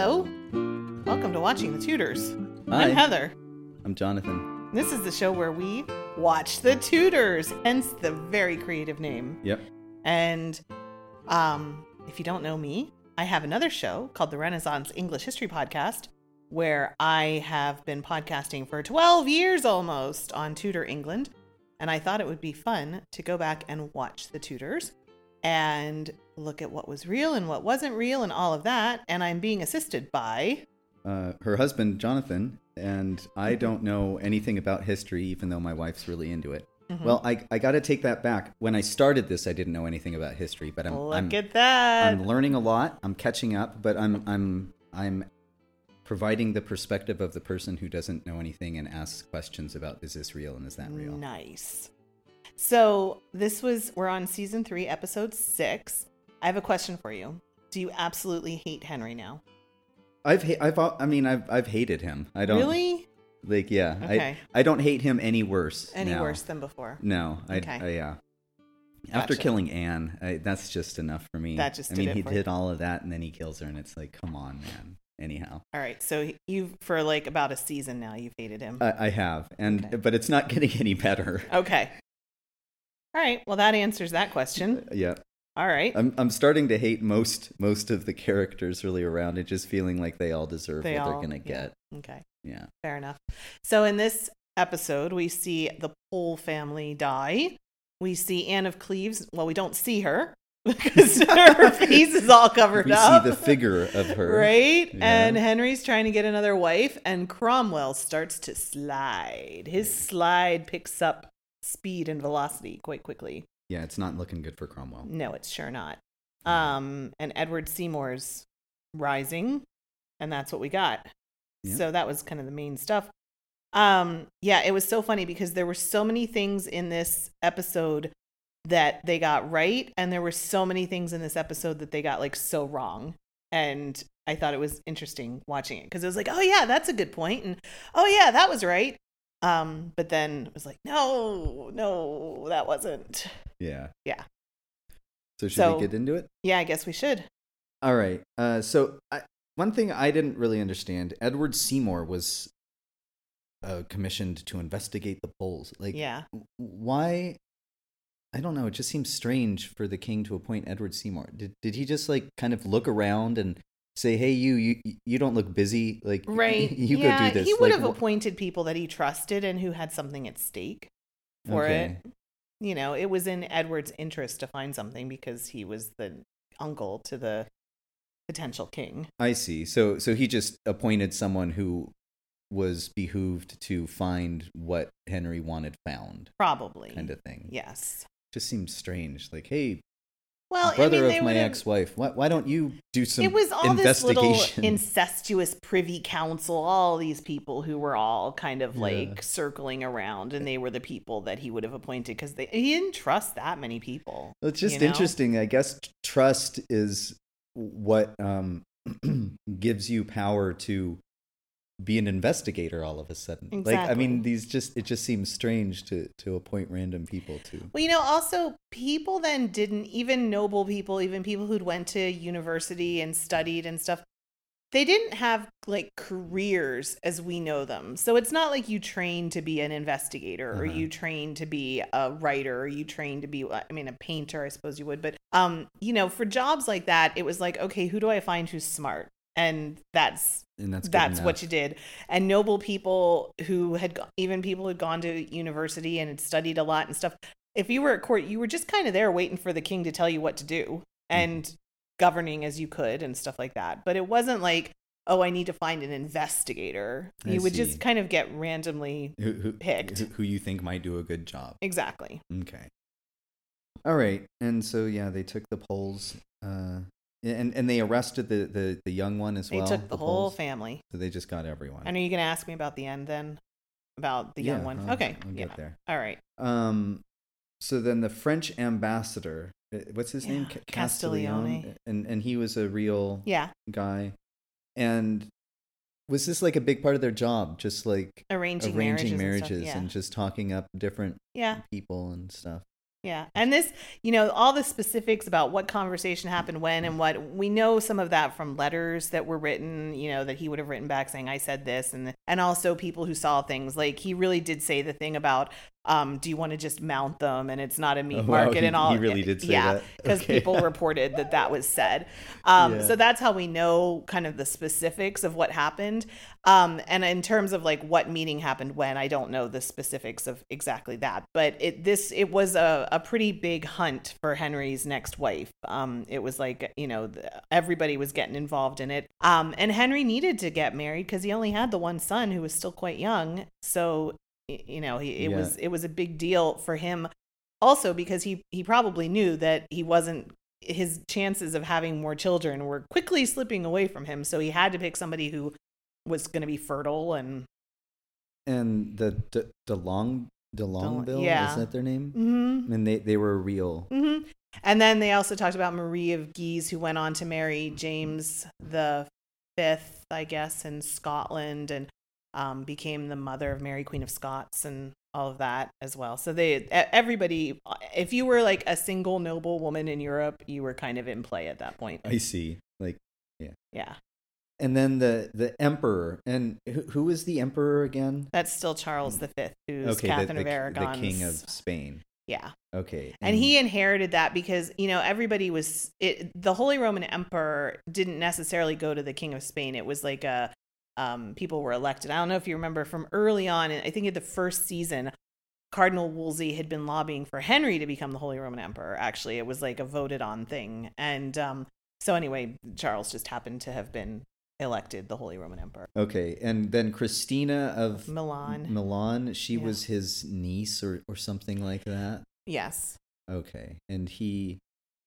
Hello. Welcome to Watching the Tudors. Hi. I'm Heather. I'm Jonathan. This is the show where we watch the Tudors, hence the very creative name. Yep. And um, if you don't know me, I have another show called the Renaissance English History Podcast, where I have been podcasting for 12 years almost on Tudor England. And I thought it would be fun to go back and watch the Tudors and look at what was real and what wasn't real and all of that. And I'm being assisted by. Uh, her husband, Jonathan, and Mm-hmm. I don't know anything about history, even though my wife's really into it. Mm-hmm. Well, I, I got to take that back. When I started this, I didn't know anything about history, but I'm Look I'm, at that. I'm learning a lot. I'm catching up, but I'm I'm I'm providing the perspective of the person who doesn't know anything and asks questions about is this real and is that real? Nice. So this was we're on season three, episode six. I have a question for you. Do you absolutely hate Henry now? I've ha- I've I mean I've I've hated him. I don't Really? like yeah. Okay. I I don't hate him any worse. Any now. worse than before? No, I, Okay. I yeah. After killing Anne, I, that's just enough for me. That just I mean, he did all of that, and then he kills her, and it's like, come on, man. Anyhow, All right. So you for like about a season now, you've hated him. I, I have, and Okay. but it's not getting any better. okay. All right. Well, that answers that question. Uh, yeah, All right. I'm I'm starting to hate most most of the characters really around it, just feeling like they all deserve They what all- they're gonna yeah. get. Okay. Yeah. Fair enough. So in this episode, we see the Pole family die. We see Anne of Cleves. Well, we don't see her because her face is all covered We up. see the figure of her, Right? Yeah. And Henry's trying to get another wife, and Cromwell starts to slide. His slide picks up speed and velocity quite quickly. Yeah, it's not looking good for Cromwell. No, it's sure not. Um, and Edward Seymour's rising, and that's what we got. Yeah. So that was kind of the main stuff. Um, yeah, it was so funny because there were so many things in this episode that they got right, and there were so many things in this episode that they got like so wrong. And I thought it was interesting watching it because it was like, oh yeah, that's a good point, and oh yeah, that was right. Um, but then it was like, no, no, that wasn't. Yeah. Yeah. So should So- we get into it? Yeah, I guess we should. All right. Uh, so I, one thing I didn't really understand: Edward Seymour was uh, commissioned to investigate the Poles. Like, Yeah. why? I don't know. It just seems strange for the king to appoint Edward Seymour. Did did he just like kind of look around and say, "Hey, you, you, you don't look busy. Like, Right. you yeah, go do this." He would Like, have appointed people that he trusted and who had something at stake for Okay. it. You know, it was in Edward's interest to find something because he was the uncle to the potential king. I see. So so he just appointed someone who was behooved to find what Henry wanted found, Probably. kind of thing. Yes. Just seems strange. Like, hey, Well, brother I mean, they of my ex-wife. Why, why don't you do some it was all this little investigation? incestuous privy council, all these people who were all kind of Yeah. like circling around, and they were the people that he would have appointed because he didn't trust that many people. Well, it's just you know? interesting. I guess trust is what um, gives you power to be an investigator all of a sudden. Like, I mean, these just it just seems strange to to appoint random people to. Well, you know, also people then didn't even noble people, even people who'd went to university and studied and stuff. They didn't have like careers as we know them. So it's not like you train to be an investigator or Uh-huh. you train to be a writer or you train to be I mean a painter, I suppose you would, but um you know, for jobs like that, it was like, okay, who do I find who's smart? And that's And that's that's what you did and noble people who had even people who had gone to university and had studied a lot and stuff if you were at court you were just kind of there waiting for the king to tell you what to do and governing as you could and stuff like that but it wasn't like oh, I need to find an investigator. I You would see. just kind of get randomly Who, who, Picked. Who, who you think might do a good job. exactly. Okay. All right. And so yeah, they took the Poles. Uh, and and they arrested the the, the young one as They well. They took the, whole Poles? family. So they just got everyone. And are you going to ask me about the end then? About the young Yeah, one? I'll- okay. I'll yeah. get there. All right. Um, so then the French ambassador, uh, what's his name? Yeah, Ca- Castiglione. and and he was a real Yeah. guy. And was this like a big part of their job, just like Arranging, arranging marriages, marriages, and, and, just talking up different Yeah. yeah. people and stuff? Yeah. And this, you know, all the specifics about what conversation happened when and what we know some of that from letters that were written, you know, that he would have written back saying I said this and and also people who saw things like he really did say the thing about um do you want to just mount them and it's not a meat Oh, wow, market he- and all he really did say yeah that? because Okay. people reported that that was said um Yeah. so that's how we know kind of the specifics of what happened um and in terms of like what meeting happened when i don't know the specifics of exactly that but it this it was a, a pretty big hunt for henry's next wife um it was like you know the, everybody was getting involved in it um and henry needed to get married because he only had the one son who was still quite young so you know he, it Yeah. was it was a big deal for him also because he he probably knew that he wasn't his chances of having more children were quickly slipping away from him so he had to pick somebody who was going to be fertile and And the De, DeLong DeLongville, yeah. is that their name? mhm, And they they were real. mhm. and then they also talked about marie of guise who went on to marry james the fifth i guess in scotland and um, became the mother of mary queen of scots and all of that as well so they everybody if you were like a single noble woman in europe you were kind of in play at that point I see. Like yeah Yeah. and then the the emperor and who, who was the emperor again? That's still Charles V, who's okay, Catherine the, of Aragon, the king of Spain. yeah, Okay, and he inherited that because you know everybody was it, the Holy Roman Emperor didn't necessarily go to the King of Spain. It was like a um, people were elected. I don't know if you remember from early on. I think in the first season, Cardinal Wolsey had been lobbying for Henry to become the Holy Roman Emperor. Actually, it was like a voted on thing, and um, so anyway, Charles just happened to have been elected the Holy Roman Emperor. Okay, and then Christina of Milan. Milan, she Yeah. was his niece or or something like that. Yes. Okay, and he,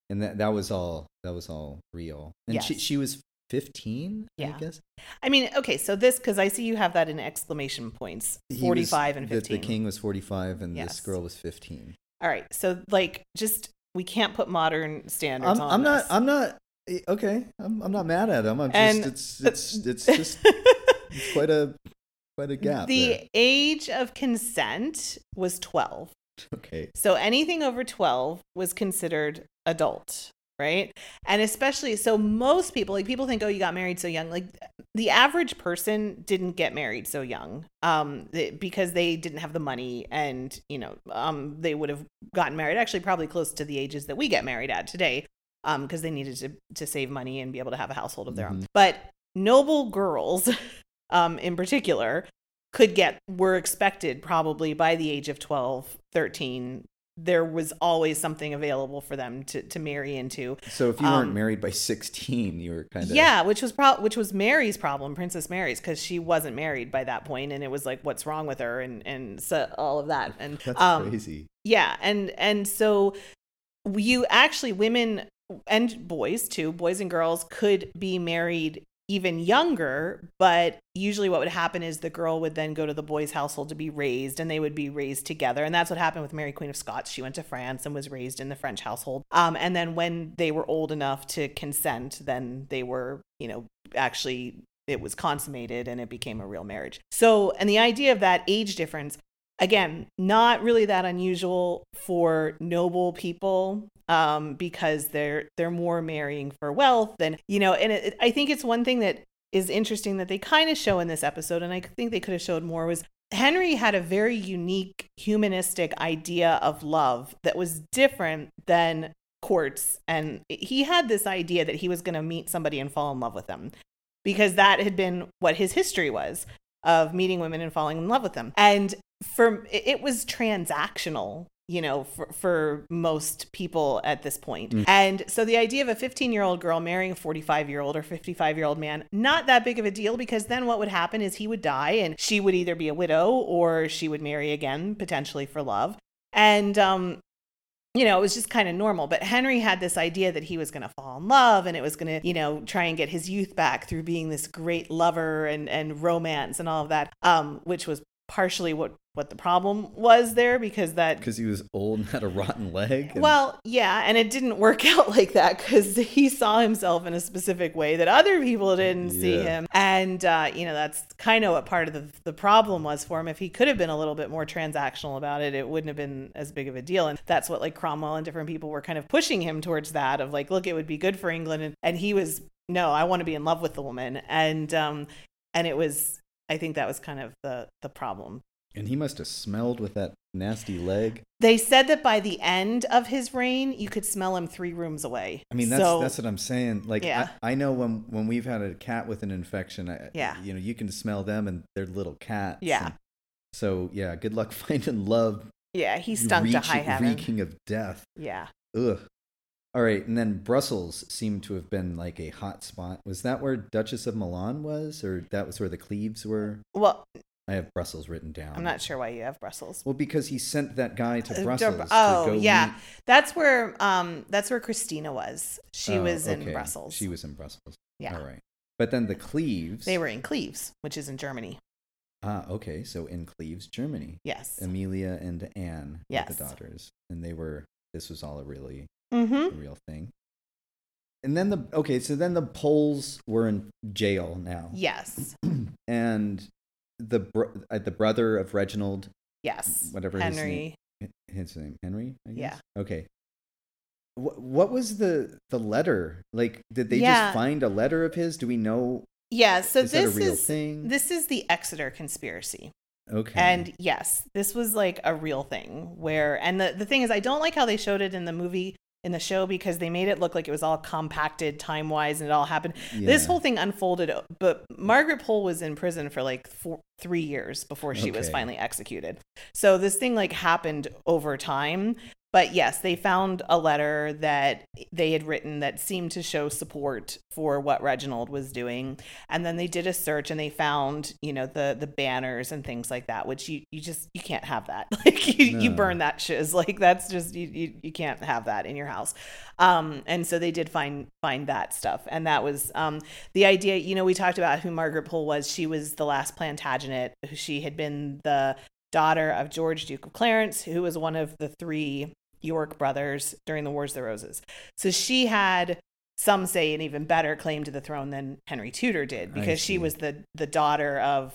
and that that was all that was all real. And she Yes. she was fifteen. Yeah. I guess I mean, okay, so this because I see you have that in exclamation points, He was- forty-five and the- fifteen. The, king was forty five, and Yes. this girl was fifteen. All right, so like, just we can't put modern standards I'm, on. I'm not. I'm not. eh, Okay, I'm, I'm not mad at him. I'm just. And- it's it's it's just it's quite a quite a gap. the there. age of consent was twelve, Okay. so anything over twelve was considered adult, right? And especially, so most people, like people think, oh, you got married so young. Like the average person didn't get married so young, um, because they didn't have the money, and you know, um, they would have gotten married actually probably close to the ages that we get married at today, um, because they needed to to save money and be able to have a household of their own. Mhm. But noble girls, um, in particular, could get were expected probably by the age of 12 13 there was always something available for them to, to marry into So if you weren't Um, married by sixteen, you were kind of yeah which was pro- which was mary's problem princess mary's because she wasn't married by that point and it was like what's wrong with her and and so all of that and That's um crazy. yeah and and so you actually women and boys too boys and girls could be married even younger but usually what would happen is the girl would then go to the boy's household to be raised and they would be raised together. And that's what happened with mary queen of scots. She went to france and was raised in the french household. Um, and then when they were old enough to consent then they were you know actually it was consummated and it became a real marriage. So and the idea of that age difference again not really that unusual for noble people um because they're they're more marrying for wealth than you know and it, i think it's one thing that is interesting that they kind of show in this episode and i think they could have showed more was henry had a very unique humanistic idea of love that was different than courts and he had this idea that he was going to meet somebody and fall in love with them because that had been what his history was of meeting women and falling in love with them. And for it was transactional you know, for, for most people at this point. Mm. And so the idea of a 15 year old girl marrying a 45 year old or 55 year old man, not that big of a deal because then what would happen is he would die and she would either be a widow or she would marry again, potentially for love. And, um, you know, it was just kind of normal. But Henry had this idea that he was going to fall in love and it was going to, you know, try and get his youth back through being this great lover and, and romance and all of that, um, which was partially what what the problem was there because that because he was old and had a rotten leg. and- well yeah and it didn't work out like that because he saw himself in a specific way that other people didn't see him. And uh, you know that's kind of what part of the, the problem was for him. If he could have been a little bit more transactional about it it wouldn't have been as big of a deal. And that's what like cromwell and different people were kind of pushing him towards that of like look it would be good for england. And, and he was no i want to be in love with the woman. And um and it was i think that was kind of the the problem and he must have smelled with that nasty leg. they said that by the end of his reign, you could smell him three rooms away. I mean, that's So- that's what I'm saying. Like, Yeah. I, I know when when we've had a cat with an infection, I, Yeah. you know, you can smell them and they're little cats. Yeah. and so yeah, good luck finding love. yeah, he stunk to high heaven. reeking of death. Yeah, Ugh. All right, and then Brussels seemed to have been like a hot spot. Was that where Duchess of Milan was, or that was where the Cleves were? well, I have Brussels written down. I'm not sure why you have Brussels. Well, because he sent that guy to Uh, Brussels. To oh, go yeah, meet- that's where um that's where Christina was. She Oh, was in okay. Brussels. She was in Brussels. Yeah. All right. But then the Cleves. They were in Cleves, which is in Germany. Ah, okay. So in Cleves, Germany. Yes. Amelia and Anne Yes. the daughters. And they were, this was all a really Mm-hmm. real thing. And then the, okay, so then the Poles were in jail now. Yes. And the, br- uh, the brother of Reginald, Yes. Whatever his Henry. name- his name, Henry? I Yeah. Okay. What, what was the the letter like? Did they Yeah. just find a letter of his? Do we know? Yeah. So is this is thing? this is the Exeter conspiracy. okay. And yes, this was like a real thing where, and the, the thing is, I don't like how they showed it in the movie, in the show, because they made it look like it was all compacted time wise and it all happened. This whole thing unfolded, but Margaret Pole was in prison for like four, three years before she was finally executed. So this thing like happened over time. But yes, they found a letter that they had written that seemed to show support for what Reginald was doing. And then they did a search and they found, you know, the the banners and things like that, which you, you just you can't have that. Like you, you burn that shiz. Like that's just you, you you can't have that in your house. Um and so they did find find that stuff. And that was um the idea, you know, we talked about who Margaret Pole was. She was the last Plantagenet. She had been the daughter of George Duke of Clarence, who was one of the three York brothers during the Wars of the Roses. So she had some say an even better claim to the throne than Henry Tudor did because she was the the daughter of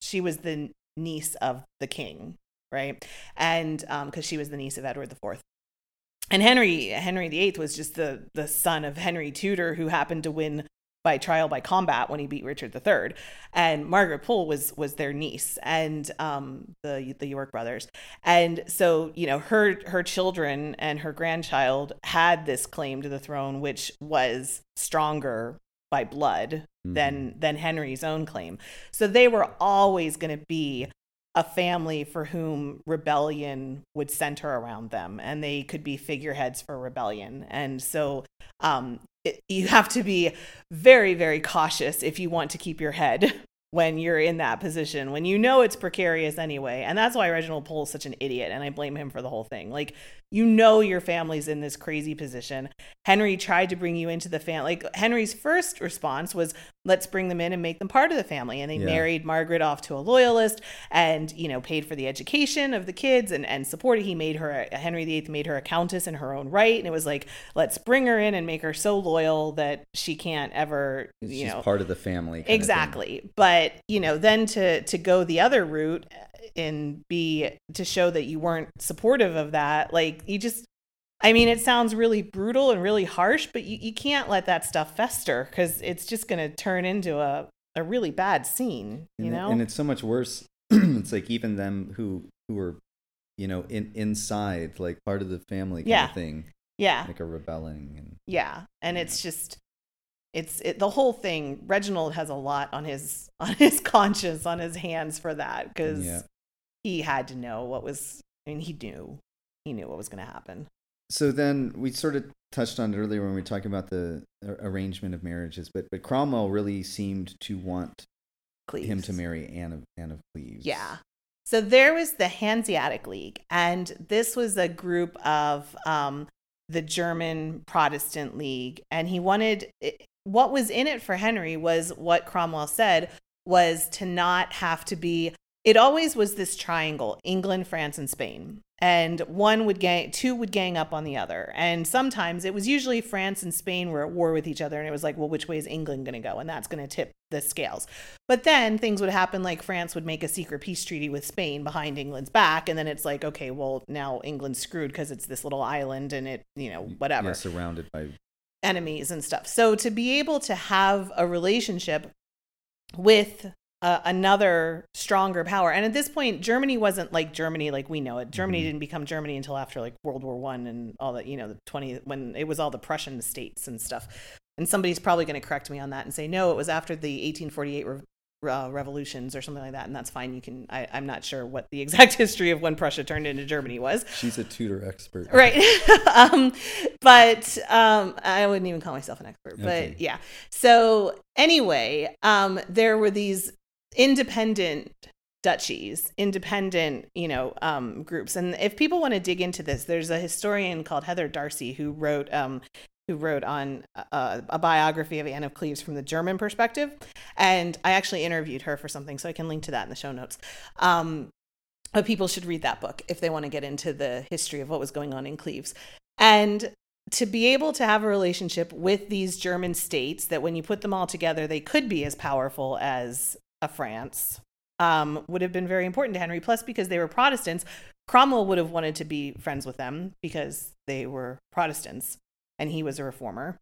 she was the niece of the king, right? And um because she was the niece of Edward IV. And Henry Henry VIII was just the the son of Henry Tudor who happened to win by trial by combat when he beat Richard III. And Margaret Pole was was their niece and um the the York brothers. And so, you know, her her children and her grandchild had this claim to the throne which was stronger by blood than than Henry's own claim. So they were always going to be a family for whom rebellion would center around them and they could be figureheads for rebellion. And so um it, you have to be very very cautious if you want to keep your head when you're in that position when you know it's precarious anyway and that's why reginald pole is such an idiot and i blame him for the whole thing like you know your family's in this crazy position henry tried to bring you into the family like henry's first response was let's bring them in and make them part of the family and they Yeah. married margaret off to a loyalist and you know paid for the education of the kids and, and supported he made her henry viii made her a countess in her own right and it was like let's bring her in and make her so loyal that she can't ever you just know part of the family. exactly of thing. But you know then to to go the other route and be to show that you weren't supportive of that like you just i mean it sounds really brutal and really harsh but you, you can't let that stuff fester because it's just going to turn into a a really bad scene you and, it- know and it's so much worse. it's like even them who who are, you know, in inside, like part of the family kind Yeah. of thing, yeah like a rebelling and yeah and it's just it's it, the whole thing reginald has a lot on his on his conscience on his hands for that because Yeah. he had to know what was i mean he knew he knew what was going to happen. So then we sort of touched on it earlier when we were talking about the uh, arrangement of marriages, but but Cromwell really seemed to want Cleves. him to marry Anne of Anne of Cleves. Yeah. So there was the Hanseatic League, and this was a group of um, the German Protestant League, and he wanted what was in it for Henry was what Cromwell said was to not have to be. It always was this triangle: England, France, and Spain. And one would gang two would gang up on the other. And sometimes it was usually france and spain were at war with each other and it was like well which way is england going to go? And that's going to tip the scales. But then things would happen like france would make a secret peace treaty with spain behind england's back and then it's like okay well now england's screwed because it's this little island and it you know whatever. Yeah, surrounded by enemies and stuff so to be able to have a relationship with uh, another stronger power. And at this point, Germany wasn't like Germany like we know it. Germany Mhm. didn't become Germany until after like World War One and all that. You know, the twenty when it was all the Prussian states and stuff. And somebody's probably going to correct me on that and say no, it was after the 1848 re- uh, revolutions or something like that. And that's fine. You can. I, I'm not sure what the exact history of when Prussia turned into Germany was. She's a Tudor expert. Right. um, but um, I wouldn't even call myself an expert. But yeah. So anyway, um, there were these independent duchies, independent, you know, um, groups. And if people want to dig into this, there's a historian called Heather Darsie who wrote um, who wrote on uh, a biography of Anne of Cleves from the German perspective. And I actually interviewed her for something, so I can link to that in the show notes. Um, but people should read that book if they want to get into the history of what was going on in Cleves. And to be able to have a relationship with these German states that when you put them all together, they could be as powerful as a France um, would have been very important to Henry. Plus, because they were Protestants, Cromwell would have wanted to be friends with them because they were Protestants and he was a reformer.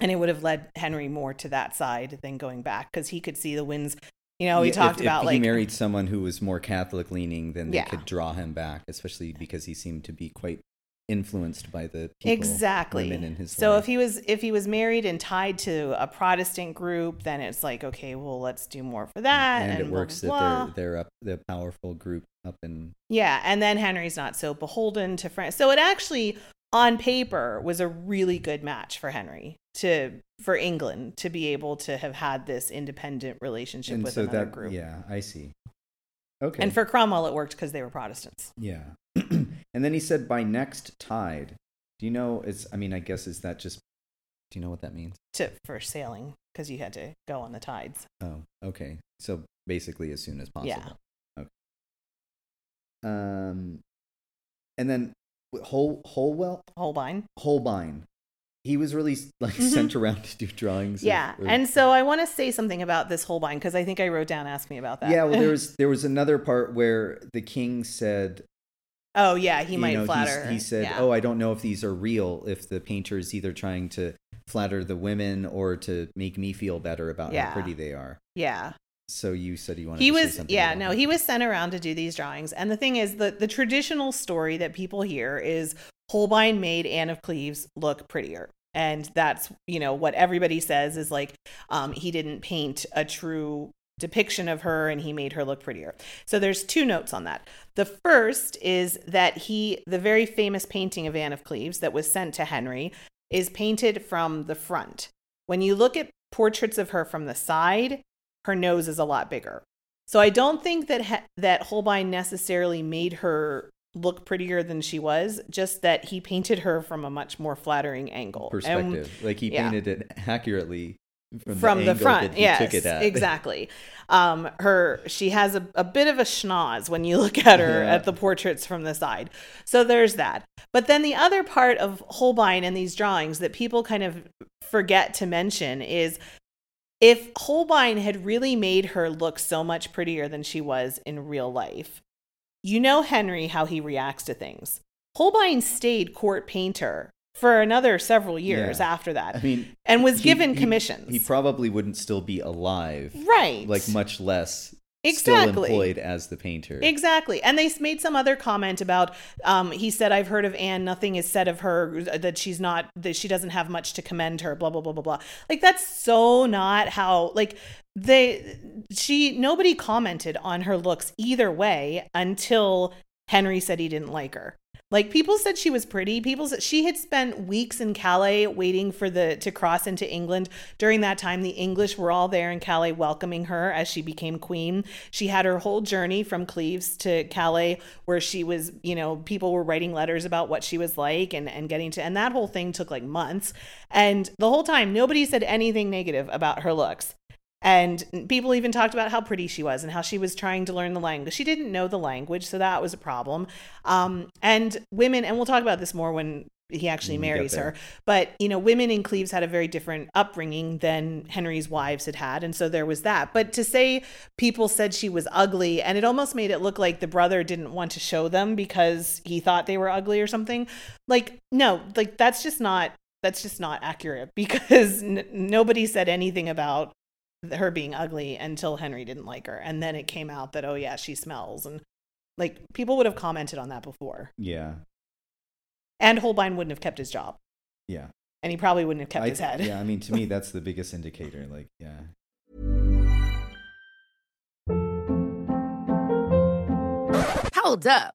And it would have led Henry more to that side than going back because he could see the winds. You know, we Yeah, talked if, about if like he married someone who was more Catholic leaning, then they Yeah. could draw him back, especially because he seemed to be quite influenced by the people, exactly women in his so life. if he was if he was married and tied to a protestant group then it's like okay well let's do more for mm, that and, and, it blah, works blah, that blah. they're they're up the powerful group up in yeah and then henry's not so beholden to france so it actually on paper was a really good match for henry to for england to be able to have had this independent relationship and with so another that group. yeah i see. Okay. And for cromwell it worked because they were protestants. Yeah. And then he said by next tide. Do you know it's i mean i guess is that just do you know what that means? To for sailing because you had to go on the tides. Oh okay. So basically as soon as possible. Yeah. okay. Um and then Hol Holwell holbein Holbein he was really like Mhm. sent around to do drawings Yeah, of- and so I want to say something about this Holbein because I think I wrote down. Ask me about that. yeah well there was there was another part where the king said oh yeah, he you might know, flatter. he said yeah. oh i don't know if these are real if the painter is either trying to flatter the women or to make me feel better about Yeah. how pretty they are yeah." So you said you wanted He to say was yeah no that. he was sent around to do these drawings. And the thing is the the traditional story that people hear is Holbein made Anne of Cleves look prettier. And that's you know what everybody says is like um, he didn't paint a true depiction of her and he made her look prettier. So there's two notes on that. The first is that he the very famous painting of Anne of Cleves that was sent to Henry is painted from the front. When you look at portraits of her from the side her nose is a lot bigger so I don't think that he- that Holbein necessarily made her look prettier than she was, just that he painted her from a much more flattering angle. And perspective like he yeah. painted it accurately from, from the, angle front, yes, took it at. exactly. Um, her she has a, a bit of a schnoz when you look at her Yeah. at the portraits from the side. So there's that. But then the other part of Holbein and these drawings that people kind of forget to mention is if Holbein had really made her look so much prettier than she was in real life, you know Henry how he reacts to things. Holbein stayed court painter for another several years Yeah. after that i mean and was he- given he- commissions. he probably wouldn't still be alive right. like much less still Exactly. employed as the painter Exactly. And they made some other comment about um, he said, I've heard of Anne, nothing is said of her, that she's not, that she doesn't have much to commend her, blah, blah, blah, blah, blah. Like, that's so not how, like, they, she, nobody commented on her looks either way until Henry said he didn't like her. Like people said she was pretty. People said she had spent weeks in Calais waiting for the to cross into England. During that time, the English were all there in Calais welcoming her as she became queen. She had her whole journey from Cleves to Calais where she was, you know, people were writing letters about what she was like and, and getting to and that whole thing took like months. And the whole time nobody said anything negative about her looks. And people even talked about how pretty she was and how she was trying to learn the language. She didn't know the language, so that was a problem. Um, and women, and we'll talk about this more when he actually marries her. But, you know, women in Cleves had a very different upbringing than Henry's wives had had. And so there was that. But to say people said she was ugly, and it almost made it look like the brother didn't want to show them because he thought they were ugly or something. Like, no, like that's just not. That's just not accurate because n- nobody said anything about her being ugly until Henry didn't like her. And then it came out that, oh, yeah, she smells. And like people would have commented on that before. Yeah. And Holbein wouldn't have kept his job. Yeah. And he probably wouldn't have kept I- his head. Yeah, I mean, to me, that's the biggest indicator. Like, yeah. Hold up.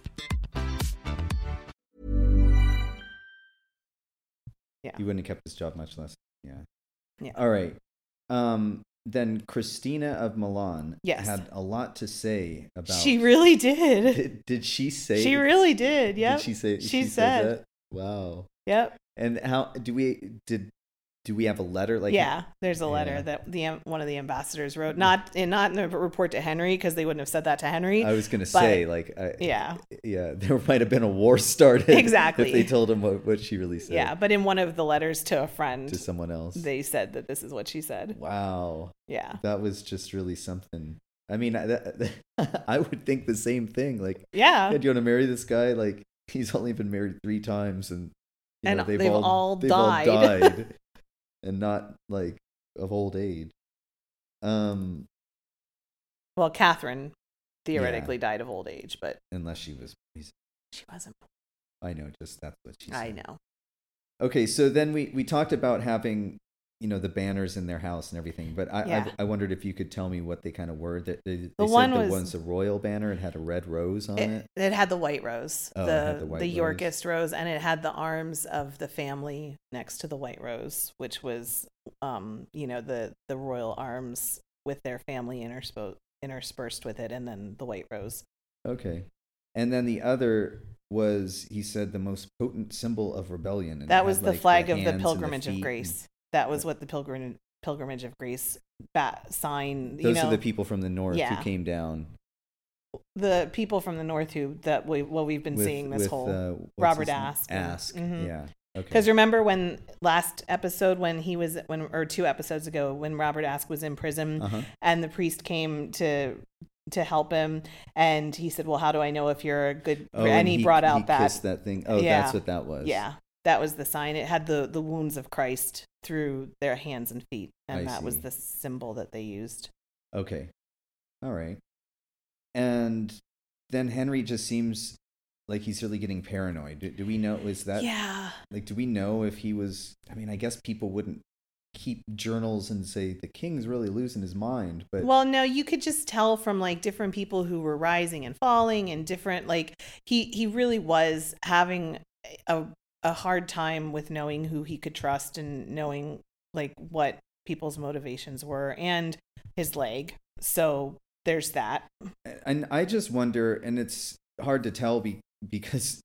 He wouldn't have kept his job much less. Yeah. Yeah. All right. Um, then Christina of Milan Yes. had a lot to say about. She really did. did, did she say? She really did. Yeah. Did she say? She said said. that? Wow. Yep. And how do we did? Do we have a letter? Like yeah, there's a letter Yeah. that the one of the ambassadors wrote, mm. not in not in a report to Henry because they wouldn't have said that to Henry. I was gonna but- say like I, yeah, yeah there might have been a war started Exactly. if they told him what, what she really said yeah, but in one of the letters to a friend, to someone else. they said that this is what she said. wow. Yeah, that was just really something. I mean, I, that, I would think the same thing. Like, yeah, yeah, do you want to marry this guy? Like, he's only been married three times, and you And know, they've all they've died. all died, and not like of old age. Um, Well, Catherine theoretically died of old age, but unless she was, she wasn't. I know, just that's what she said. I know. Okay, so then we we talked about having you know the banners in their house and everything, but I Yeah. I, I wondered if you could tell me what they kind of were. That they, they The said one the was- one's a royal banner and had a red rose on It, it. it had the white rose, Oh, it the had the the, rose. Yorkist rose, and it had the arms of the family next to the white rose, which was, um, you know, the the royal arms with their family interspo- interspersed with it, and then the white rose. Okay. And then the other was, he said, the most potent symbol of rebellion. and that was the like, flag of the pilgrimage feet of grace. That was what the pilgrim pilgrimage of grace bat sign. You Those know, are the people from the north Yeah. who came down. the people from the north who that we well we've been with, seeing this with, whole uh, Robert? Aske and- Aske. Mhm. Yeah. Okay. Because remember when last episode when he was when or two episodes ago when Robert Aske was in prison Uh-huh. and the priest came to to help him and he said, "Well, how do I know if you're a good?" Oh, and, he, brought out he that that thing. Oh, Yeah. that's what that was. yeah, that was the sign. It had the the wounds of Christ through their hands and feet, and I that was the symbol that they used. Okay. All right. And then Henry just seems like he's really getting paranoid. Do, do we know is that yeah, like do we know if he was I mean, I guess people wouldn't keep journals and say the king's really losing his mind, but Well, no, you could just tell from like different people who were rising and falling and different like he he really was having a a hard time with knowing who he could trust and knowing like what people's motivations were and his leg. So there's that. and I just wonder and it's hard to tell be, because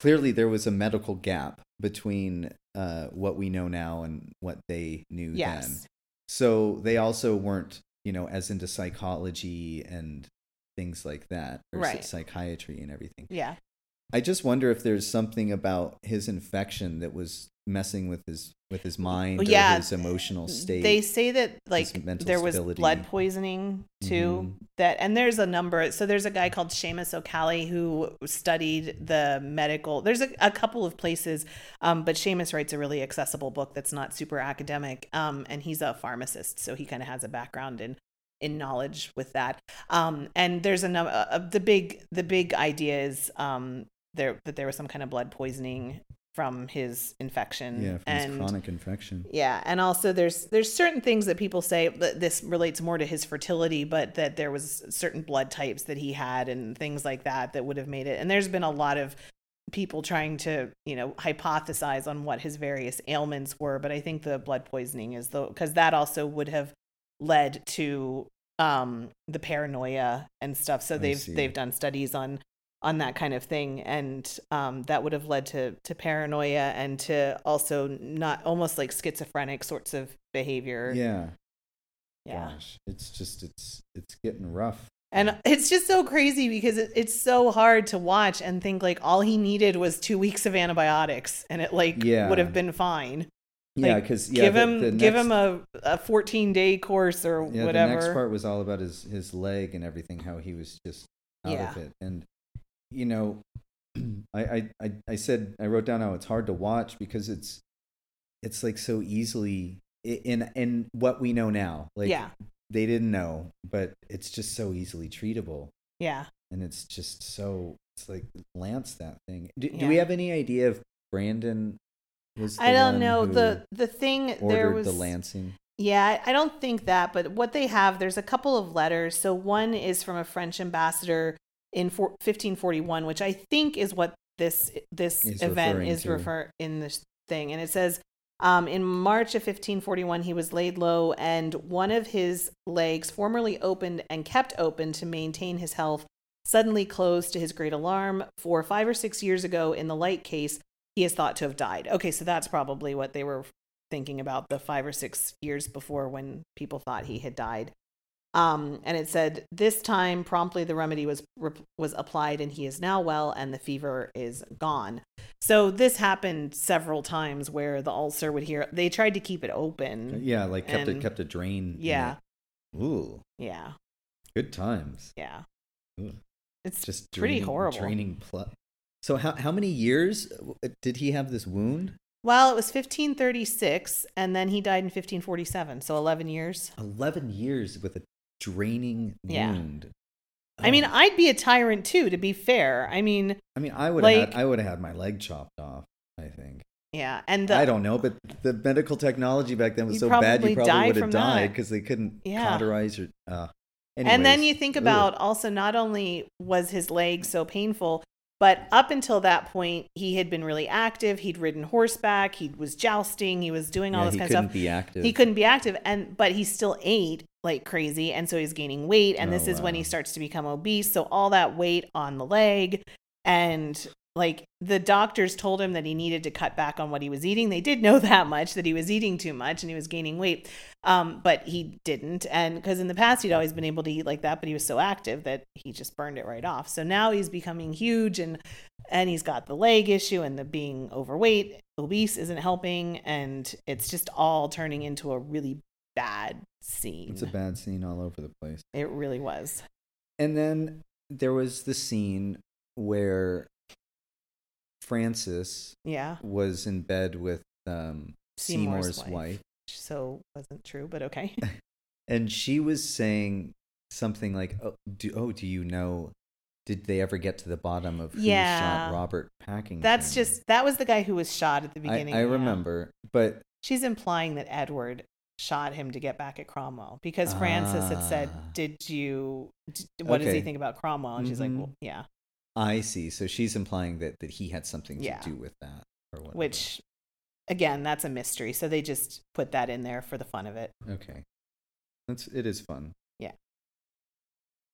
clearly there was a medical gap between uh, what we know now and what they knew then. Yes. So they also weren't, you know, as into psychology and things like that, or Right. psychiatry and everything. Yeah. I just wonder if there's something about his infection that was messing with his with his mind yeah, or his emotional state. They say that like there was stability. blood poisoning too. Mhm. That and there's a number. So there's a guy called Seamus O'Callaghan who studied the medical. There's a, a couple of places, um, but Seamus writes a really accessible book that's not super academic. Um, and he's a pharmacist, so he kind of has a background in in knowledge with that. Um, and there's a number. Uh, the big the big idea is um there that there was some kind of blood poisoning from his infection. yeah, from and his chronic infection. yeah, and also there's there's certain things that people say that this relates more to his fertility, but that there was certain blood types that he had and things like that that would have made it. And there's been a lot of people trying to you know hypothesize on what his various ailments were, but I think the blood poisoning is the because that also would have led to um the paranoia and stuff. So I they've see. they've done studies on on that kind of thing and um, that would have led to to paranoia and to also not almost like schizophrenic sorts of behavior Yeah. yeah Gosh, it's just it's it's getting rough. and it's just so crazy because it, it's so hard to watch and think like all he needed was two weeks of antibiotics and it like Yeah. would have been fine Yeah, because yeah, give the- him the give him a, a 14 day course or yeah, whatever the next part was all about his his leg and everything, how he was just out Yeah. of it, and you know, I, I I said I wrote down how it's hard to watch because it's it's like so easily in in what we know now, like yeah they didn't know, but it's just so easily treatable, yeah and it's just so it's like Lance that thing. Do, do we have any idea if Brandon was? I don't know the the thing there ordered was the lancing. Yeah, I don't think that, but what they have, there's a couple of letters. So one is from a French ambassador in 1541, which I think is what this this He's event is to. refer in this thing, and it says. Um, in March of 1541, he was laid low, and one of his legs, formerly opened and kept open to maintain his health, suddenly closed to his great alarm. For five or six years ago, in the light case, he is thought to have died. Okay, so that's probably what they were thinking about the five or six years before when people thought he had died. Um, and it said this time promptly the remedy was was applied and he is now well and the fever is gone. So this happened several times where the ulcer would hear they tried to keep it open. Yeah, like kept and- it kept a drain. Yeah. Ooh, Yeah. good times. Yeah. Ooh. It's Just pretty draining, horrible. Draining pl- So how how many years uh, did he have this wound? well, it was 1536 and then he died in 1547, so 11 years. Eleven years with a draining Yeah. wound. I mean, Oh. I'd be a tyrant too to be fair. I mean, I mean, I would have like- had, I would have had my leg chopped off. I think. yeah, and the, I don't know, but the medical technology back then was so bad, you probably would have died because they couldn't Yeah. cauterize or. Uh, And then you think ugh. about also not only was his leg so painful, but up until that point, he had been really active. He'd ridden horseback. He was jousting. He was doing all Yeah, this he kind couldn't of stuff. be active. He couldn't be active, and but he still ate like crazy, and so he's gaining weight. And Oh, this is when he starts to become obese. So all that weight on the leg, and like the doctors told him that he needed to cut back on what he was eating. They did know that much that he was eating too much and he was gaining weight, um, but he didn't. And because in the past he'd always been able to eat like that, but he was so active that he just burned it right off. So now he's becoming huge and and he's got the leg issue and the being overweight, obese isn't helping, and it's just all turning into a really bad scene. It's a bad scene all over the place. it really was. And then there was the scene where Francis Yeah, was in bed with um, Seymour's Seymour's, wife. wife. so wasn't true, but okay. and she was saying something like, "Oh, do, oh, do you know? Did they ever get to the bottom of who Yeah. shot Robert Packington?" That's just that was the guy who was shot at the beginning. I yeah. remember, but She's implying that Edward shot him to get back at Cromwell because Francis had said, Ah. "Did you? d- what does he think about Cromwell?" And she's like, Mhm. "Well, yeah." I see. So she's implying that that he had something Yeah. to do with that, or whatever. Which, again, that's a mystery. So they just put that in there for the fun of it. Okay. That's it is fun. Yeah.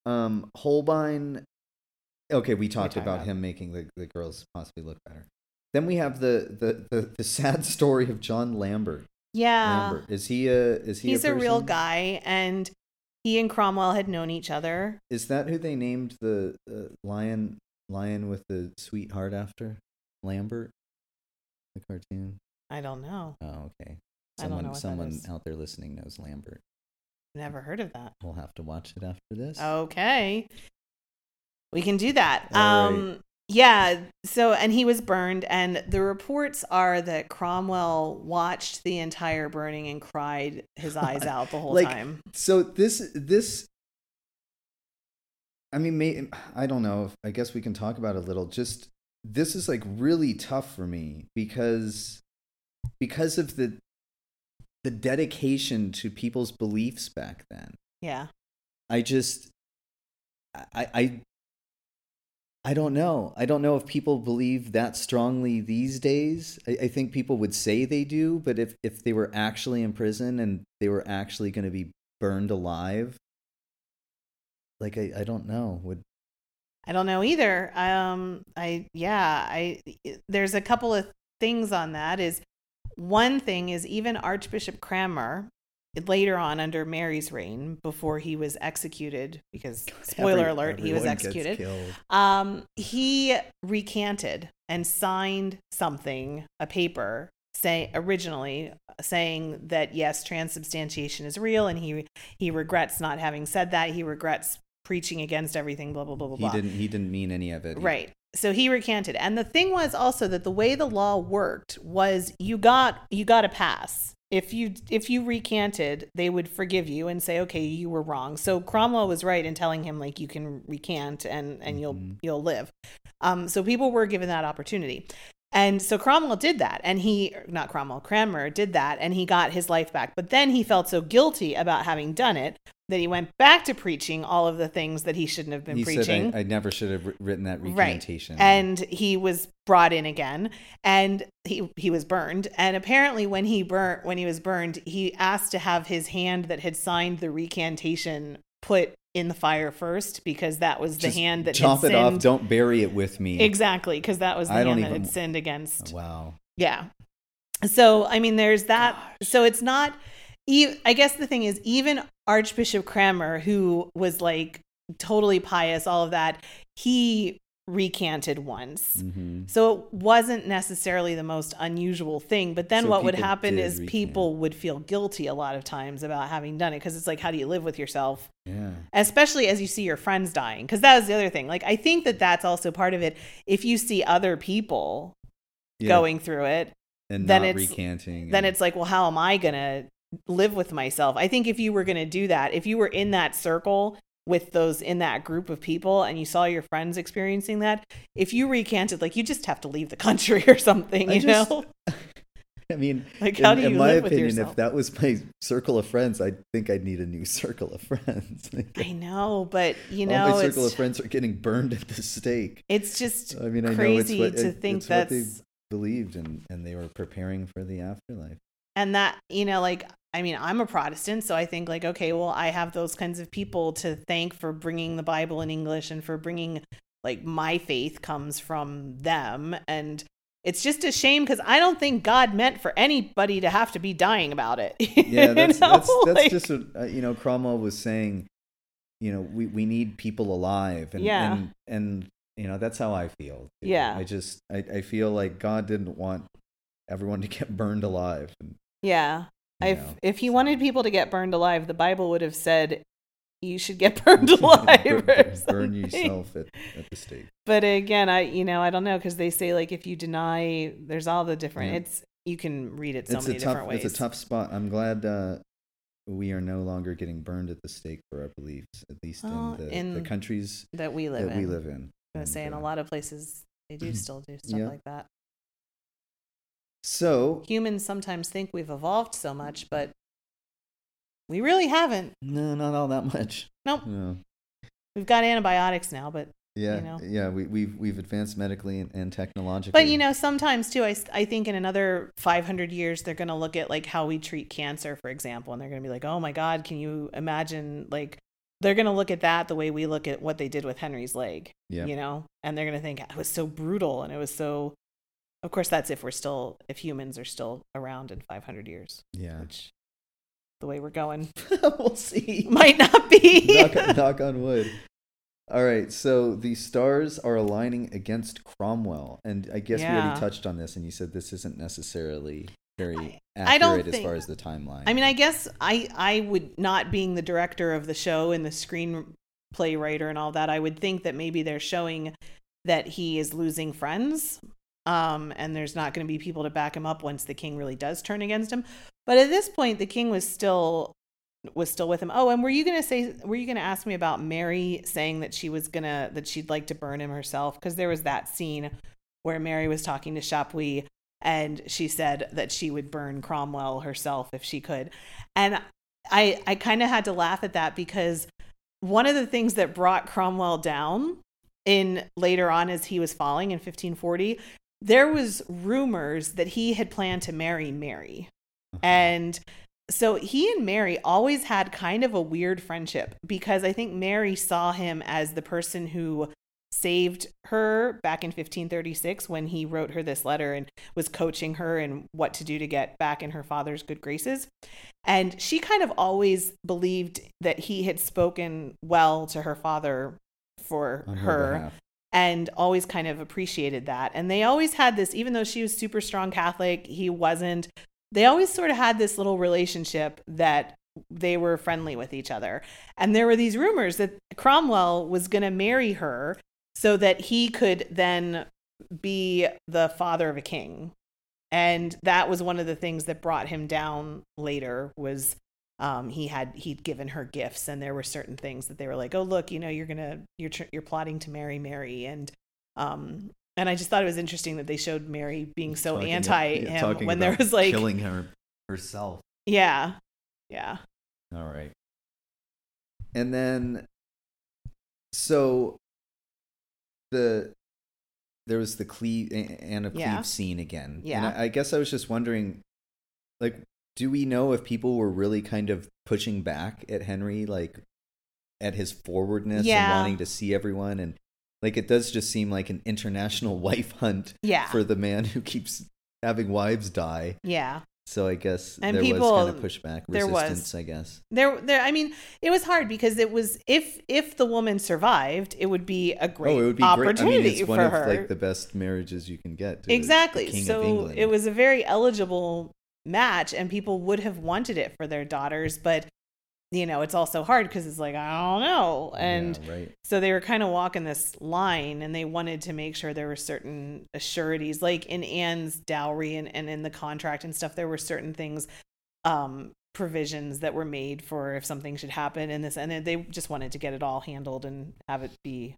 Um Holbein Okay, we talked about, about- him making the, the girls possibly look better. Then we have the, the, the, the sad story of John Lambert. Yeah, Lambert. Is he a is he he's a, real guy, and he and Cromwell had known each other. Is that who they named the uh, lion lion with the sweetheart after? Lambert? The cartoon? I don't know. Oh, okay. I don't know Someone, someone out there listening knows Lambert. Never heard of that. We'll have to watch it after this. Never heard of that. We'll have to watch it after this. Okay. We can do that. All um yeah, so and he was burned and the reports are that Cromwell watched the entire burning and cried his eyes out the whole Like, time. So this this I mean may, I don't know if I guess we can talk about it a little just this is like really tough for me because because of the the dedication to people's beliefs back then. Yeah. I just I I I don't know. I don't know if people believe that strongly these days. I, I think people would say they do, but if, if they were actually in prison and they were actually going to be burned alive, like I, I don't know. Would I don't know either. Um, I yeah, I there's a couple of things on that. Is one thing is even Archbishop Cranmer later on under Mary's reign before he was executed because spoiler every- alert he was executed. Um, he recanted and signed something, a paper, say originally saying that yes, transubstantiation is real, and he he regrets not having said that. He regrets preaching against everything. Blah blah blah blah He blah. didn't he didn't mean any of it. Right. So he recanted. And the thing was also that the way the law worked was you got you got a pass. If you if you recanted, they would forgive you and say, "Okay, you were wrong." So Cromwell was right in telling him like you can recant and and you'll Mhm. you'll live. Um so people were given that opportunity. And so Cromwell did that and he not Cromwell, Cranmer did that and he got his life back. But then he felt so guilty about having done it that he went back to preaching all of the things that he shouldn't have been He preaching. said I, I never should have written that recantation. Right. and he was brought in again and he he was burned and apparently when he burnt when he was burned he asked to have his hand that had signed the recantation put in the fire first because that was the Just hand that chop it off. Don't bury it with me. exactly because that was the I hand that even- had sinned against oh, Wow. yeah. So, I mean, there's that. So it's not, I guess the thing is, even Archbishop Cranmer, who was like totally pious, all of that, he recanted once. hmm So it wasn't necessarily the most unusual thing. But then So what would happen is recant. people would feel guilty a lot of times about having done it because it's like, how do you live with yourself? Yeah. especially as you see your friends dying because that was the other thing like i think that that's also part of it if you see other people Yeah. going through it and then not it's- recanting. then and- it's like well how am i gonna live with myself i think if you were gonna do that if you were in that circle with those in that group of people and you saw your friends experiencing that if you recanted like you just have to leave the country or something you just- know I mean, Like, how in, do you in my opinion, if that was my circle of friends, I think I'd need a new circle of friends. i know but you know my circle of friends are getting burned at the stake. it's just I mean, I crazy know it's what, to it- think it's what they believed, and and they were preparing for the afterlife. And that you know like i mean i'm a protestant so i think like okay well i have those kinds of people to thank for bringing the bible in english and for bringing like my faith comes from them and it's just a shame because i don't think god meant for anybody to have to be dying about it Yeah, that's know? that's, that's Like, just what uh, you know. Cromwell was saying, you know, we we need people alive, and Yeah. and and you know that's how I feel. too. Yeah. I just I, I feel like God didn't want everyone to get burned alive. And, yeah you if know, if he so- wanted people to get burned alive the bible would have said you should get burned alive burn, burn yourself at, at the stake. but again i you know i don't know because they say like if you deny there's all the different Yeah. it's you can read it so it's many a tough different ways it's a tough spot. I'm glad uh, we are no longer getting burned at the stake for our beliefs, at least Well, in the, in the countries that we live that in we live in. i'm gonna And, say in a uh, lot of places they do still do stuff Yeah. like that So humans sometimes think we've evolved so much but we really haven't no, not all that much. Nope. No. we've got antibiotics now but Yeah, know. yeah, we, we've we've advanced medically and, and technologically. But you know, sometimes too, I I think in another 500 years, they're going to look at like how we treat cancer, for example, and they're going to be like, oh my God, can you imagine? Like, they're going to look at that the way we look at what they did with Henry's leg, yeah, you know? And they're going to think it was so brutal and it was so. Of course, that's if we're still, if humans are still around in 500 years, yeah. which the way we're going we'll see. might not be. knock, knock on wood. All right, so the stars are aligning against Cromwell, and I guess we already touched on this, and you said this isn't necessarily very I don't accurate as think- far as the timeline. I mean, I guess I I would not being the director of the show and the screenplay writer and all that. I would think that maybe they're showing that he is losing friends, um, and there's not going to be people to back him up once the king really does turn against him. But at this point, the king was still was still with him. Oh, and were you gonna say? Were you gonna ask me about Mary saying that she was gonna that she'd like to burn him herself? Because there was that scene where Mary was talking to Chapuis and she said that she would burn Cromwell herself if she could. And I I kind of had to laugh at that because one of the things that brought Cromwell down in later on as he was falling in 1540, there was rumors that he had planned to marry Mary. And so he and Mary always had kind of a weird friendship because I think Mary saw him as the person who saved her back in 1536 when he wrote her this letter and was coaching her and what to do to get back in her father's good graces. And she kind of always believed that he had spoken well to her father for on her, her. And always kind of appreciated that. And they always had this, even though she was super strong Catholic, he wasn't. They always sort of had this little relationship that they were friendly with each other. And there were these rumors that Cromwell was going to marry her so that he could then be the father of a king. And that was one of the things that brought him down later was um, he had he'd given her gifts and there were certain things that they were like oh look you know you're gonna you're tr- you're plotting to marry mary and um and i just thought it was interesting that they showed mary being so Talking- anti yeah, him when there was like killing her herself. yeah yeah All right. And then, so the there was the Cleve Anna Cleve Yeah. scene again. Yeah. And I, I guess I was just wondering, like, do we know if people were really kind of pushing back at Henry, like, at his forwardness and wanting to see everyone, and like it does just seem like an international wife hunt yeah for the man who keeps having wives die. yeah So I guess And there people- was kind of pushback, there was. resistance. I guess. there there i mean it was hard because it was if if the woman survived it would be a great oh, it would be opportunity great. I mean, it's one for of her like the best marriages you can get. exactly so it was a very eligible match and people would have wanted it for their daughters but you know it's also hard because it's like i don't know and yeah, right. so they were kind of walking this line and they wanted to make sure there were certain assurities like in anne's dowry and, and in the contract and stuff there were certain things um provisions that were made for if something should happen in this and then they just wanted to get it all handled and have it be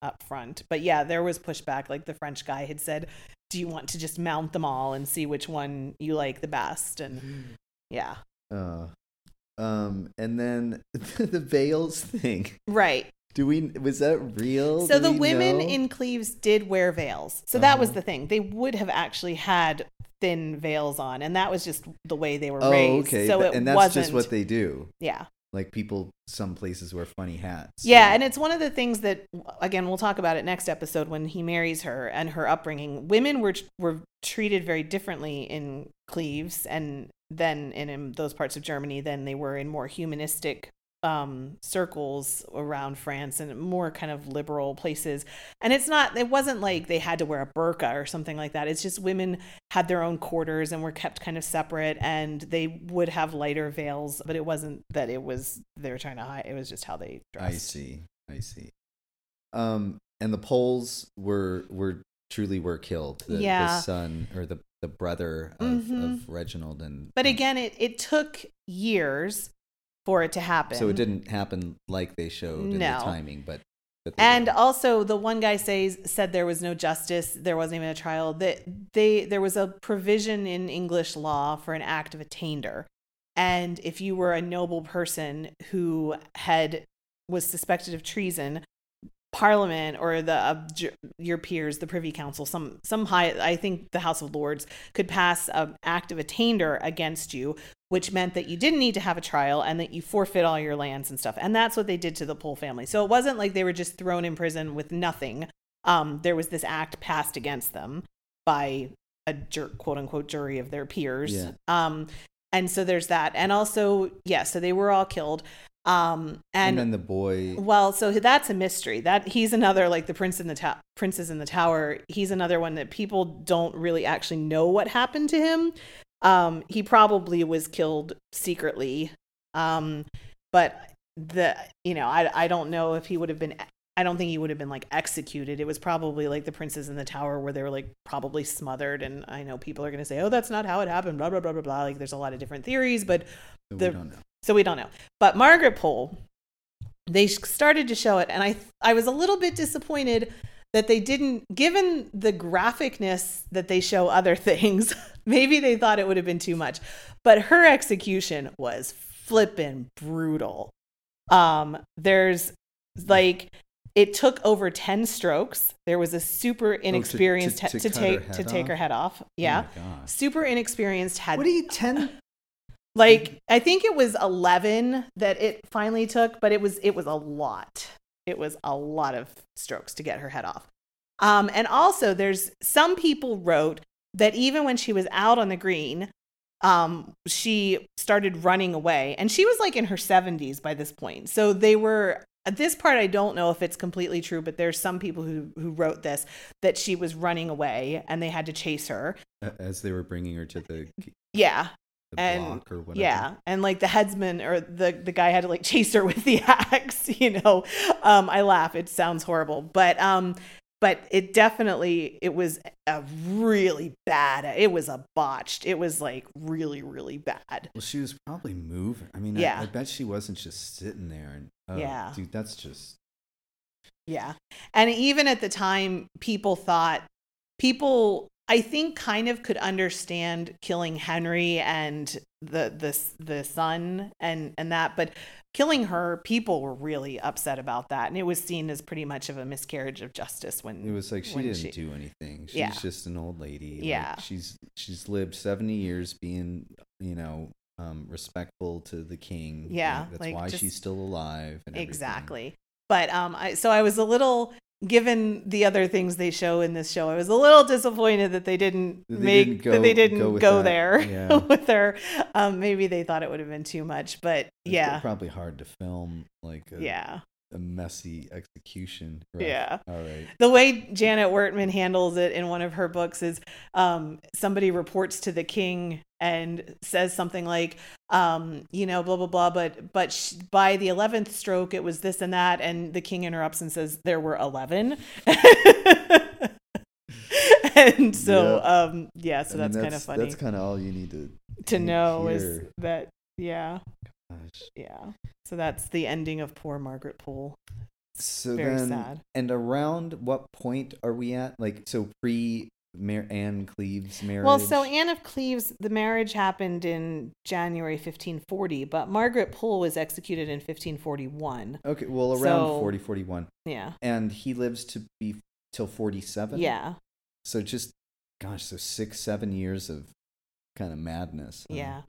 up front but yeah there was pushback like the french guy had said do you want to just mount them all and see which one you like the best and yeah Uh, um, and then the veils thing. right Do we? Was that real? So Do the women know? in Cleves did wear veils. So that was Uh-huh. the thing. They would have actually had thin veils on, and that was just the way they were Oh, raised. okay. So Th- it and that's wasn't. just what they do. yeah, Like people, some places wear funny hats. yeah, and it's one of the things that again we'll talk about it next episode when he marries her and her upbringing. Women were were treated very differently in Cleves and then in, in those parts of Germany than they were in more humanistic um circles around France and more kind of liberal places and it's not it wasn't like they had to wear a burqa or something like that it's just women had their own quarters and were kept kind of separate and they would have lighter veils but it wasn't that it was they were trying to hide it was just how they dressed. I see. I see. Um, and the Poles were were truly were killed. The, Yeah. the son or the the brother of, Mhm. of Reginald and. but again it it took years for it to happen so it didn't happen like they showed in the timing, but. but And did. also, the one guy says said there was no justice. There wasn't even a trial. That they there was a provision in English law for an act of attainder, and if you were a noble person who had was suspected of treason, Parliament or the uh, your peers, the Privy Council, some some high, I think the House of Lords could pass an act of attainder against you, which meant that you didn't need to have a trial and that you forfeit all your lands and stuff. And that's what they did to the Pole family. So it wasn't like they were just thrown in prison with nothing. Um, there was this act passed against them by a jerk quote unquote jury of their peers. Yeah. Um, and so there's that. And also, yeah, so they were all killed. Um, And, and, then the boy. well, so that's a mystery. That he's another like the prince in the ta- princess in the tower. He's another one that people don't really actually know what happened to him. Um, he probably was killed secretly. Um, but the you know I I don't know if he would have been. I don't think he would have been like executed. It was probably like the princes in the tower where they were like probably smothered. And I know people are going to say, "Oh, that's not how it happened." Blah blah blah blah blah. Like there's a lot of different theories, but we the- don't know. so we don't know. But Margaret Pole, they started to show it, and I I was a little bit disappointed that they didn't, given the graphicness that they show other things. maybe they thought it would have been too much, but her execution was flippin' brutal. Um, there's like it took over 10 strokes. There was a super inexperienced to- to, to cut her take head to take off? her head off. Oh yeah. gosh. super inexperienced had What do you ten? like i think it was 11 that it finally took but it was it was a lot. It was a lot of strokes to get her head off. Um and also there's some people wrote that even when she was out on the green um she started running away. And she was like in her 70s by this point. So they were this part i don't know if it's completely true but there's some people who who wrote this that she was running away and they had to chase her As they were bringing her to the, yeah the And- block or whatever. yeah, and like the headsman or the the guy had to like chase her with the axe. You know, um, I laugh. It sounds horrible, but um, but it definitely it was a really bad. It was a botched. It was like really really bad. Well, she was probably moving. I mean, Yeah. I, I bet she wasn't just sitting there. And oh, Yeah. dude, that's just Yeah, and even at the time, people thought people. I think kind of could understand killing Henry and the the the son and and that, but killing her, people were really upset about that, and it was seen as pretty much of a miscarriage of justice when it was like she didn't do anything. She's Yeah. just an old lady. Like, Yeah. she's she's lived seventy years being you know um, respectful to the king. Yeah, Like, that's like, why just- she's still alive. And exactly. But um, I so I was a little given the other things they show in this show, I was a little disappointed that they didn't they make didn't that they didn't go go, there Yeah. with her. Um, maybe they thought it would have been too much, but It's yeah, probably hard to film like a, yeah. A messy execution. Rough. Yeah. All right. The way Janet Wertman handles it in one of her books is um, somebody reports to the king and says something like, um, you know, blah blah blah. But but sh- by the eleventh stroke, it was this and that, and the king interrupts and says there were eleven. and so, Yeah. um, yeah, so I mean, that's, kind of funny That's kind of all you need to to know is that, yeah, Gosh. yeah. So that's the ending of poor Margaret Pole. So Very then, sad. and around what point are we at? Like, so pre Mar- Anne Cleves marriage. Well, so Anne of Cleves, the marriage happened in January 1540, but Margaret Pole was executed in 1541. okay, well, around so- forty forty one, 40, 41. Yeah. and he lives to be till forty seven. Yeah. So just, gosh, so six seven years of kind of madness. huh? Yeah.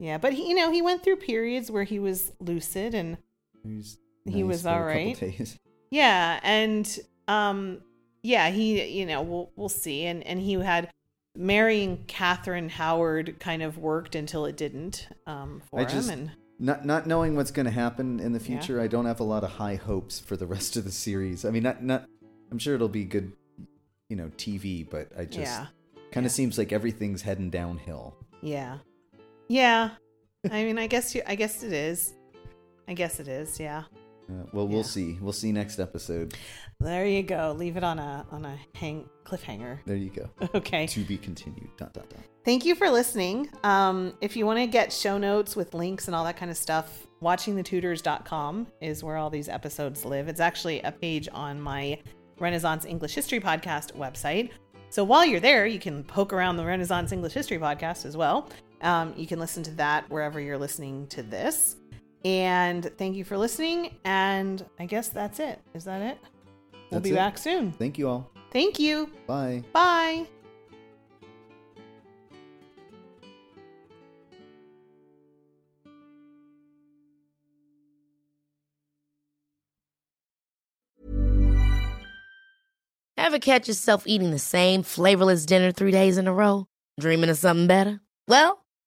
Yeah. But he, you know, he went through periods where he was lucid and he's He nice was all right. yeah. And, um, yeah, he, you know, we'll, we'll see. And, and he had marrying Catherine Howard kind of worked until it didn't, um, for I him. just- and Not not knowing what's going to happen in the Yeah. future, I don't have a lot of high hopes for the rest of the series. I mean, not not. I'm sure it'll be good, you know, TV, but I just yeah. kind yeah. of seems like everything's heading downhill. Yeah. Yeah. I mean, I guess you, I guess it is. I guess it is. Yeah. Uh, well, we'll see. We'll see next episode. There you go. Leave it on a on a hang cliffhanger. There you go. Okay. To be continued. Dot dot dot. Thank you for listening. Um, if you want to get show notes with links and all that kind of stuff, watchingthetudors.com is where all these episodes live. It's actually a page on my Renaissance English History Podcast website. So while you're there, you can poke around the Renaissance English History Podcast as well. Um, you can listen to that wherever you're listening to this. And thank you for listening. And I guess that's it. Is that it? We'll be it. back soon. Thank you all. Thank you. Bye. Bye. Ever catch yourself eating the same flavorless dinner three days in a row? Dreaming of something better? Well,